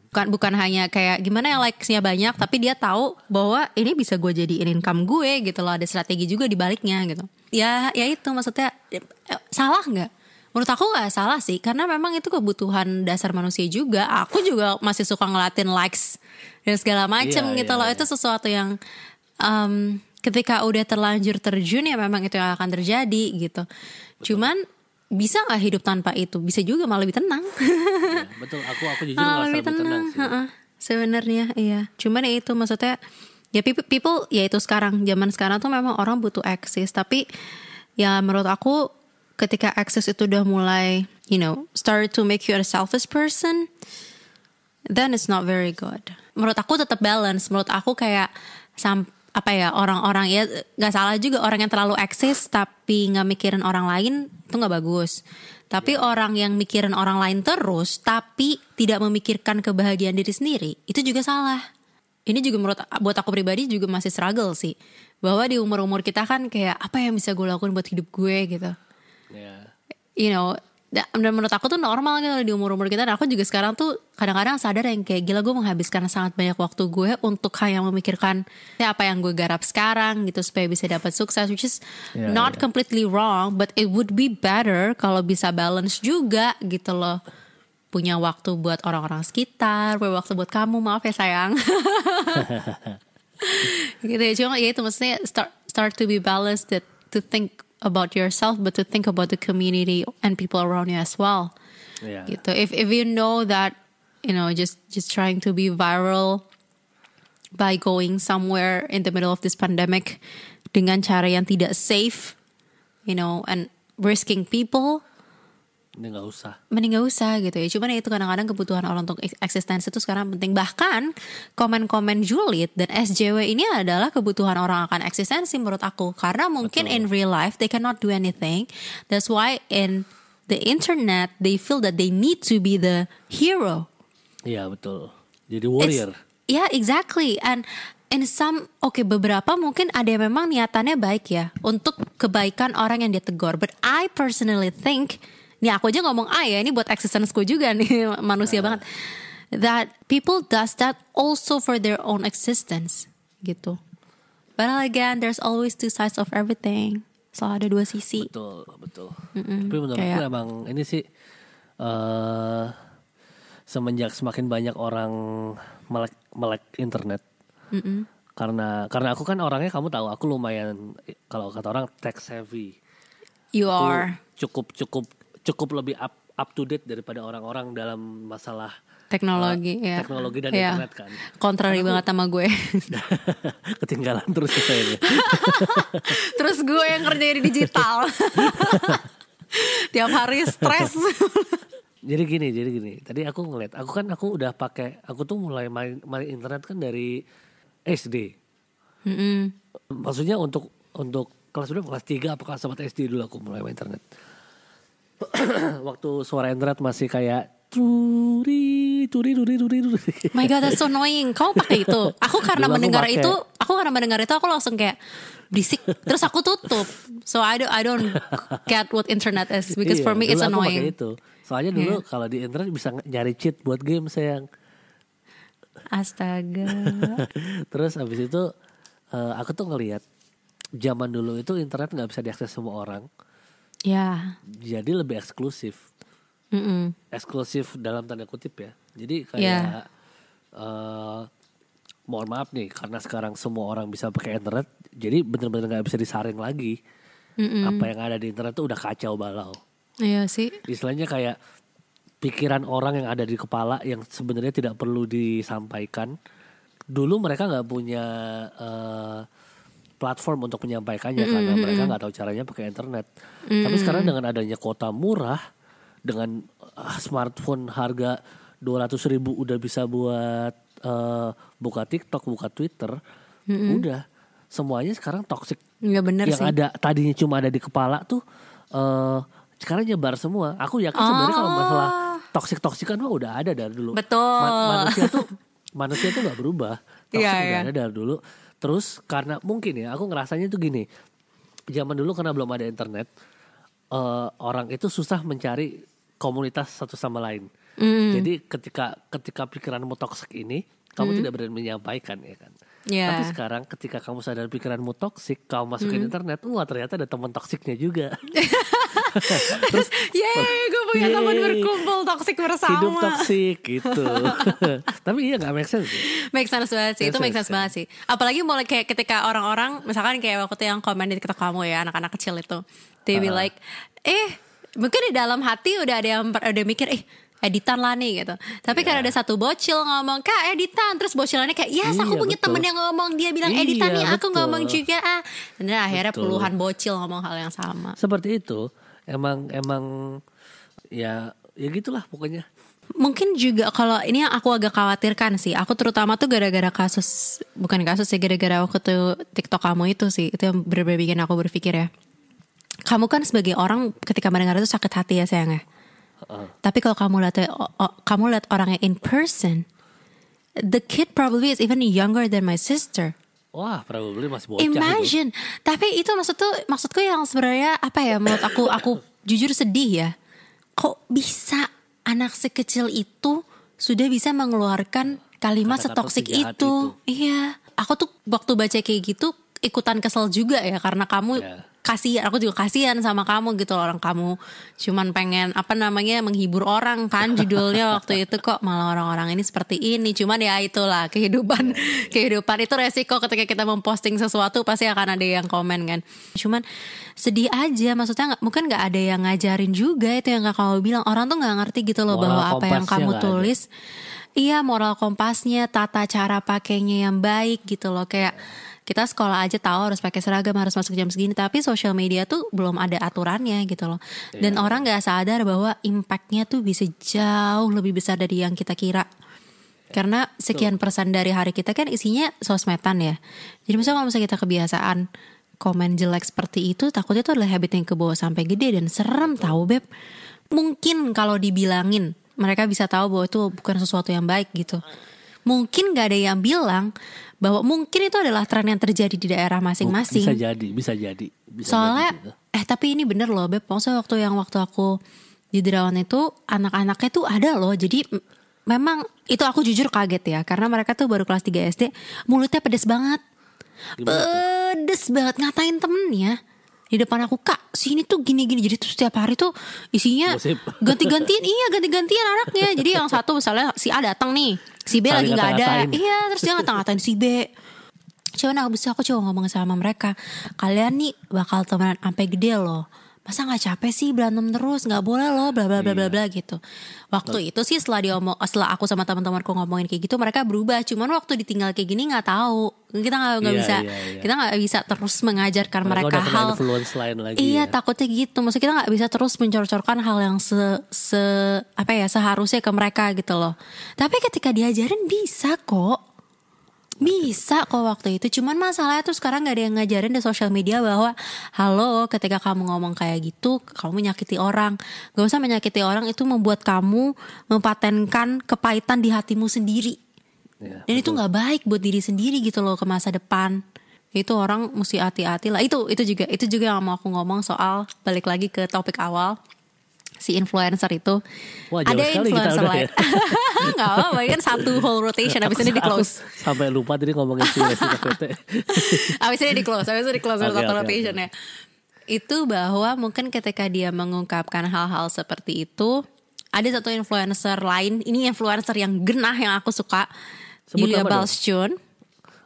Bukan bukan hanya kayak gimana yang likesnya banyak tapi dia tahu bahwa ini bisa gue jadiin income gue gitu loh. Ada strategi juga di baliknya gitu. Ya ya itu maksudnya eh, salah nggak menurut aku nggak salah sih karena memang itu kebutuhan dasar manusia juga. Aku juga masih suka ngelatin likes dan segala macem Iya, gitu iya, loh. iya. itu sesuatu yang em, ketika udah terlanjur terjun ya memang itu yang akan terjadi gitu. Cuman bisa nggak hidup tanpa itu? Bisa juga malah lebih tenang. Iya, [laughs] betul. Aku aku jujur Malah lebih tenang sih. heeh. sebenarnya iya. Cuman ya itu maksudnya ya people, people ya itu sekarang. Zaman sekarang tuh memang orang butuh akses tapi ya menurut aku ketika akses itu udah mulai you know start to make you a selfish person then it's not very good. Menurut aku tetap balance. Menurut aku kayak sam apa ya orang-orang ya nggak salah juga orang yang terlalu eksis tapi nggak mikirin orang lain itu nggak bagus. Tapi orang yang mikirin orang lain terus tapi tidak memikirkan kebahagiaan diri sendiri itu juga salah. Ini juga menurut buat aku pribadi juga masih struggle sih. Bahwa di umur umur kita kan kayak apa yang bisa gue lakukan buat hidup gue gitu. You know da- dan menurut aku tuh normal gitu di umur-umur kita. Dan aku juga sekarang tuh kadang-kadang sadar yang kayak gila gue menghabiskan sangat banyak waktu gue untuk hanya memikirkan ya apa yang gue garap sekarang gitu supaya bisa dapat sukses which is Ya, not ya. completely wrong but it would be better kalau bisa balance juga gitu loh. Punya waktu buat orang-orang sekitar punya waktu buat kamu maaf ya sayang. [laughs] Gitu ya cuma ya itu maksudnya start start to be balanced that to think about yourself but to think about the community and people around you as well Ya. gitu if if you know that you know just just trying to be viral by going somewhere in the middle of this pandemic dengan cara yang tidak safe you know and risking people Ini nggak usah. mending gak usah gitu ya. Cuman ya itu kadang-kadang kebutuhan orang untuk eks- eksistensi itu sekarang penting. Bahkan komen-komen julid dan SJW ini adalah kebutuhan orang akan eksistensi menurut aku. Karena mungkin in real life they cannot do anything. That's why in the internet they feel that they need to be the hero. Iya betul. Jadi warrior. Yeah, exactly. And in some, oke beberapa mungkin ada yang memang niatannya baik ya untuk kebaikan orang yang dia tegur. But I personally think, nih aku aja ngomong ah ya ini buat existence-ku juga nih [laughs] manusia banget. That people does that also for their own existence gitu. But again, there's always two sides of everything. Selalu ada dua sisi. Betul, betul. Tapi menurutku kayak- emang ini sih eh semenjak semakin banyak orang melek melek internet. Karena karena aku kan orangnya kamu tahu aku lumayan kalau kata orang tech savvy. You Aku are cukup cukup cukup lebih up up to date daripada orang-orang dalam masalah teknologi eh, ya. teknologi dan Iya. internet kan. Contrary banget sama gue. [laughs] Ketinggalan terus ya saya. [laughs] Terus gue yang kerja di digital. [laughs] Tiap hari stres. Jadi gini, jadi gini. Tadi aku ngeliat, aku kan aku udah pakai, aku tuh mulai main, main internet kan dari SD. Mm-mm. Maksudnya untuk untuk kelas berapa? Kelas 3 apa kelas 4 SD dulu aku mulai main internet. [coughs] Waktu suara internet masih kayak turi turi turi turi turi. My God, that's so annoying. Kamu pakai itu? Aku [laughs] karena Dulu aku mendengar pakai. itu, aku karena mendengar itu aku langsung kayak berisik. Terus aku tutup. So I don't, I don't get what internet is because Iya, for me it's dulu aku pakai annoying. itu. Soalnya dulu Iya. kalau di internet bisa nyari cheat buat game sayang. Astaga. [laughs] Terus habis itu eh, aku tuh ngelihat zaman dulu itu internet nggak bisa diakses semua orang. Ya. Jadi lebih eksklusif. Mm-mm. eksklusif dalam tanda kutip ya. Jadi kayak Iya. eh, mohon maaf nih karena sekarang semua orang bisa pakai internet, jadi bener-bener nggak bisa disaring lagi. Apa yang ada di internet tuh udah kacau balau. Iya sih. Istilahnya kayak pikiran orang yang ada di kepala yang sebenarnya tidak perlu disampaikan. Dulu mereka nggak punya eh, platform untuk menyampaikannya karena mereka nggak tahu caranya pakai internet. Tapi sekarang dengan adanya kota murah, dengan ah, smartphone harga 200 ribu udah bisa buat eh, buka TikTok, buka Twitter, udah semuanya sekarang toxic Nggak bener yang sih. ada tadinya cuma ada di kepala tuh eh sekarang nyebar semua. Aku yakin sebenarnya kalau masalah toksik toksikan mah udah ada dari dulu. Betul. manusia tuh [laughs] manusia itu nggak berubah. Iya, udah iya. ada dari dulu. Terus karena mungkin ya, aku ngerasanya tuh gini. Zaman dulu karena belum ada internet, eh, orang itu susah mencari komunitas satu sama lain. Hmm. Jadi ketika ketika pikiranmu toksik ini, kamu tidak berani menyampaikan ya kan. Iya. Tapi sekarang ketika kamu sadar pikiranmu toksik, kamu masukin internet, wah ternyata ada teman toksiknya juga. [laughs] Terus Yeay, gue punya Yeay. teman berkumpul toksik bersama. hidup toksik gitu. [laughs] Tapi iya nggak make sense. sih. Make sense banget sih, itu Make sense sense, banget sih. Apalagi mulai kayak ketika orang-orang, misalkan kayak waktu itu yang komen di TikTok kamu ya, anak-anak kecil itu, they be like, eh, mungkin di dalam hati udah ada yang udah mikir, eh, editan lah nih gitu. Tapi Iya. karena ada satu bocil ngomong, kak editan, terus bocilannya kayak, yes aku Iya, punya betul. temen yang ngomong, dia bilang Iya, editan nih, aku betul. ngomong juga ah. Dan akhirnya Betul. puluhan bocil ngomong hal yang sama. Seperti itu. Emang emang ya ya gitulah pokoknya. Mungkin juga kalau ini yang aku agak khawatirkan sih. Aku terutama tuh gara-gara kasus bukan kasus sih gara-gara waktu tuh TikTok kamu itu sih. Itu yang bener-bener bikin aku berpikir ya. Kamu kan sebagai orang ketika mendengar itu sakit hati ya sayang ya. Tapi kalau kamu lihat o- kamu lihat orangnya in person, the kid probably is even younger than my sister. Wah, probably masih bocah. Imagine. Tapi itu maksud tuh maksudku yang sebenarnya apa ya menurut aku aku jujur sedih ya. Kok bisa anak sekecil itu sudah bisa mengeluarkan kalimat setoksik itu. itu. Iya. Aku tuh waktu baca kayak gitu ikutan kesel juga ya karena kamu Ya. kasihan aku juga kasihan sama kamu gitu. Orang kamu cuman pengen apa namanya menghibur orang kan [laughs] judulnya waktu itu kok. Malah orang-orang ini seperti ini. Cuman ya itulah kehidupan kehidupan itu resiko ketika kita memposting sesuatu pasti akan ada yang komen kan. Cuman sedih aja maksudnya nggak mungkin nggak ada yang ngajarin juga itu yang kamu bilang. Orang tuh nggak ngerti gitu loh Moral bahwa apa yang kamu nggak ada. tulis. Iya moral kompasnya, tata cara pakainya yang baik gitu loh. Kayak kita sekolah aja tahu harus pakai seragam, harus masuk jam segini. Tapi social media tuh belum ada aturannya gitu loh. Dan orang gak sadar bahwa impactnya tuh bisa jauh lebih besar dari yang kita kira. Karena sekian persen dari hari kita kan isinya sosmedan ya. Jadi misalnya kalau misalnya kita kebiasaan komen jelek seperti itu Takutnya tuh adalah habit yang kebawa sampai gede dan serem tahu Beb. Mungkin kalau dibilangin mereka bisa tahu bahwa itu bukan sesuatu yang baik gitu. Mungkin gak ada yang bilang bahwa mungkin itu adalah tren yang terjadi di daerah Bisa masing-masing. jadi, bisa jadi. Bisa Soalnya, jadi gitu. eh tapi ini bener loh Beb. Maksudnya waktu yang waktu aku di Derawan itu anak-anaknya tuh ada loh. Jadi memang itu aku jujur kaget ya. Karena mereka tuh baru kelas 3 SD. Mulutnya pedes banget. Pedes banget ngatain temennya. Di depan aku kak sini tuh gini-gini. Jadi tuh setiap hari tuh isinya ganti-gantian Iya ganti-gantian anaknya. Jadi yang satu misalnya si A datang nih Si B lagi Saling nggak ada. Iya terus dia ngata-ngatain si B. Cuman aku bisa aku coba ngomong sama mereka Kalian nih bakal temenan sampai gede loh Masa nggak capek sih berantem terus? Nggak boleh loh bla bla bla bla bla gitu. Waktu itu sih setelah dia omong setelah aku sama teman-temanku ngomongin kayak gitu mereka berubah. Cuman waktu ditinggal kayak gini nggak tahu. Kita nggak nggak Iya, bisa iya, iya. kita nggak bisa terus mengajarkan Mereka hal influence lain lagi Iya ya. takutnya gitu. Maksudnya kita gak bisa terus mencor-corkan hal yang se, se apa ya seharusnya ke mereka gitu loh. Tapi ketika diajarin bisa kok bisa kok waktu itu. Cuman masalahnya tuh sekarang gak ada yang ngajarin di sosial media bahwa Halo ketika kamu ngomong kayak gitu Kamu menyakiti orang. Gak usah menyakiti orang itu membuat kamu Mempatenkan kepahitan di hatimu sendiri. Ya, dan itu nggak baik buat diri sendiri gitu loh ke masa depan. Itu orang mesti hati-hati lah. Itu itu juga itu juga yang mau aku ngomong soal balik lagi ke topik awal si influencer itu Wah, ada influencer lain ya. [laughs] nggak apa-apa kan satu whole rotation abis ini di close [laughs] Sampai lupa tadi ngomongin si Resina PT. [laughs] abis ini di close abis ini di close Oke, satu oke, rotation ya itu bahwa mungkin ketika dia mengungkapkan hal-hal seperti itu ada satu influencer lain ini influencer yang genah yang aku suka Sebut Julia. Balschun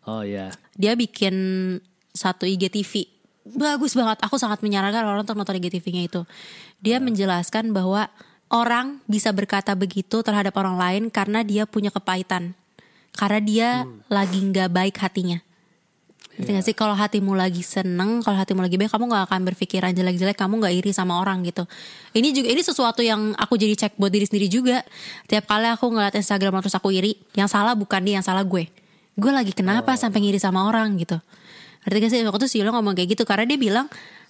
Oh iya. dia bikin satu IGTV bagus banget. Aku sangat menyarankan orang untuk nonton IGTV-nya itu. Dia menjelaskan bahwa orang bisa berkata begitu terhadap orang lain karena dia punya kepahitan. Karena dia lagi nggak baik hatinya. Ngerti gak sih? Kalau hatimu lagi seneng kalau hatimu lagi baik kamu nggak akan berpikiran jelek-jelek kamu nggak iri sama orang gitu. Ini juga ini sesuatu yang aku jadi cek buat diri sendiri juga. Tiap kali aku ngeliat Instagram terus aku iri yang salah bukan dia yang salah gue. Gue lagi kenapa sampai ngiri sama orang gitu ngerti gak sih? Waktu itu si Yula ngomong kayak gitu karena dia bilang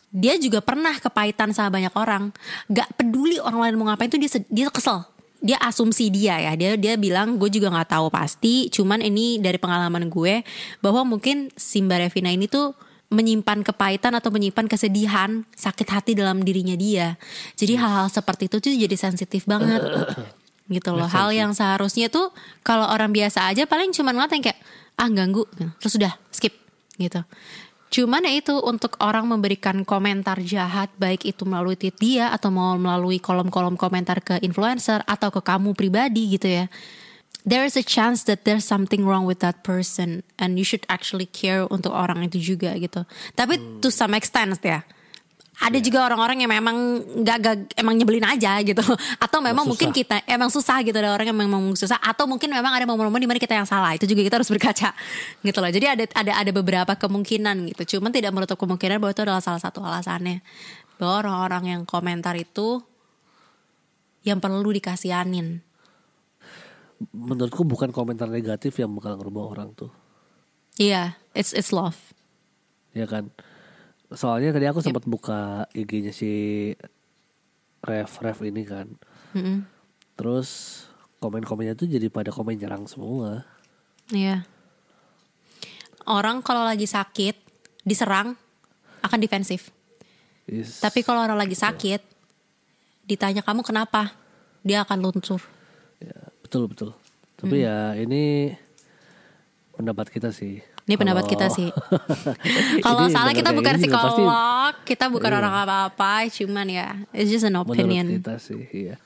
dia juga pernah kepahitan sama banyak orang. Gak peduli orang lain mau ngapain tuh dia dia kesel. Dia asumsi dia ya. Dia dia bilang gue juga nggak tahu pasti cuman ini dari pengalaman gue bahwa mungkin si Mbak Revina ini tuh menyimpan kepahitan atau menyimpan kesedihan sakit hati dalam dirinya dia. Jadi hal-hal seperti itu tuh jadi sensitif banget. [coughs] Gitu loh. Hal yang seharusnya tuh kalau orang biasa aja paling cuman ngeliat yang kayak ah ganggu. Terus udah skip gitu Cuman ya itu untuk orang memberikan komentar jahat baik itu melalui tweet dia atau mau melalui kolom-kolom komentar ke influencer atau ke kamu pribadi gitu ya. There is a chance that there's something wrong with that person and you should actually care untuk orang itu juga gitu. Tapi to some extent ya ada juga orang-orang yang memang gak, gak emang nyebelin aja gitu. [laughs] Atau memang susah. mungkin kita emang susah gitu ada orang yang memang susah. Atau mungkin memang ada momen-momen di mana kita yang salah. Itu juga kita harus berkaca [laughs] gitu loh. Jadi ada ada ada beberapa kemungkinan gitu. Cuman tidak menutup kemungkinan bahwa itu adalah salah satu alasannya. Bahwa orang-orang yang komentar itu yang perlu dikasihanin. Menurutku bukan komentar negatif yang bakal ngerubah orang tuh. iya it's it's love. Ya kan? Soalnya tadi aku sempat buka IG-nya si Ref Ref ini kan. Mm-mm. Terus komen-komennya tuh jadi pada komen nyerang semua. Iya. Orang kalau lagi sakit diserang akan defensif. Is- Tapi kalau orang lagi sakit ditanya kamu kenapa, dia akan luntur. ya, betul betul. Tapi ya ini pendapat kita sih. Ini pendapat kita [laughs] [laughs] Kalau- sih. Kalau salah kita bener bukan juga pasti psikolog, kita bukan orang apa-apa, cuman ya it's just an menurut opinion. kita sih, iya.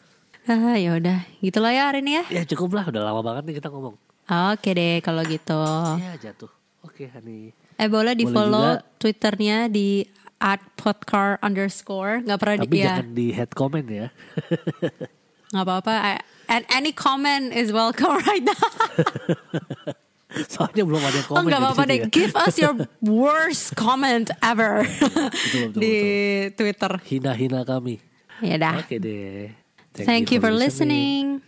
Ah, ya udah, gitulah ya hari ini ya. Ya cukup lah, udah lama banget nih kita ngomong. Oke deh kalau gitu. Ya jatuh. Oke, Hani. Eh boleh di follow juga. twitternya di at podcar underscore nggak pernah di Tapi ya jangan di head comment ya. [laughs] nggak apa-apa and any comment is welcome right now [laughs] Soalnya belum ada oh komen nggak di apa-apa deh ya. give us your [laughs] worst comment ever betul, di twitter Hina-hina kami. ya dah Oke deh. thank you for listening.